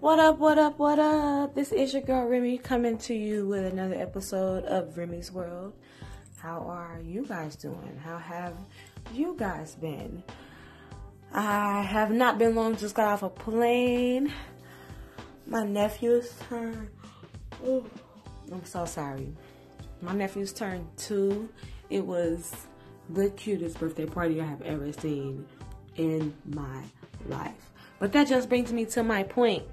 What up, what up, what up? This is your girl Remy coming to you with another episode of Remy's World. How are you guys doing? How have you guys been? I have not been long, just got off a plane. My nephew's turned. Oh, I'm so sorry. My nephew's turned two. It was the cutest birthday party I have ever seen in my life. But that just brings me to my point.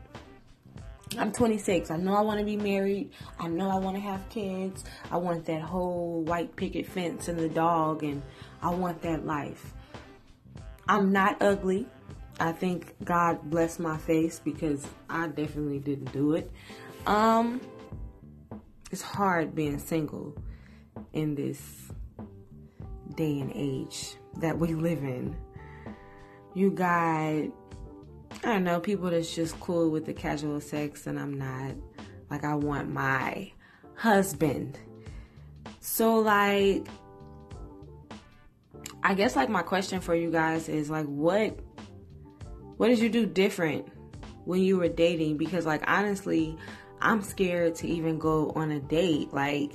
I'm 26. I know I want to be married. I know I want to have kids. I want that whole white picket fence and the dog, and I want that life. I'm not ugly. I think God bless my face because I definitely didn't do it. Um, it's hard being single in this day and age that we live in. You got I don't know, people that's just cool with the casual sex, and I'm not. Like, I want my husband. So, like, I guess, like, my question for you guys is, like, what, what did you do different when you were dating? Because, like, honestly, I'm scared to even go on a date. Like,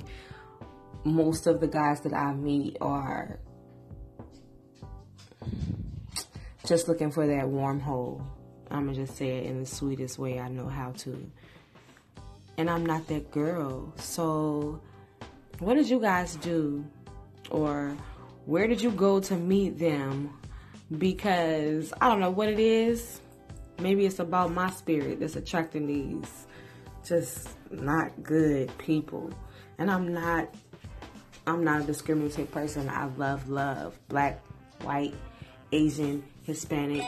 most of the guys that I meet are just looking for that warm hole I'm gonna just say it in the sweetest way I know how to. And I'm not that girl. So, what did you guys do? Or where did you go to meet them? Because I don't know what it is. Maybe it's about my spirit that's attracting these just not good people. And I'm not I'm not a discriminating person. I love love. Black, white, Asian, Hispanic,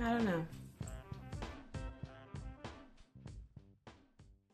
I don't know.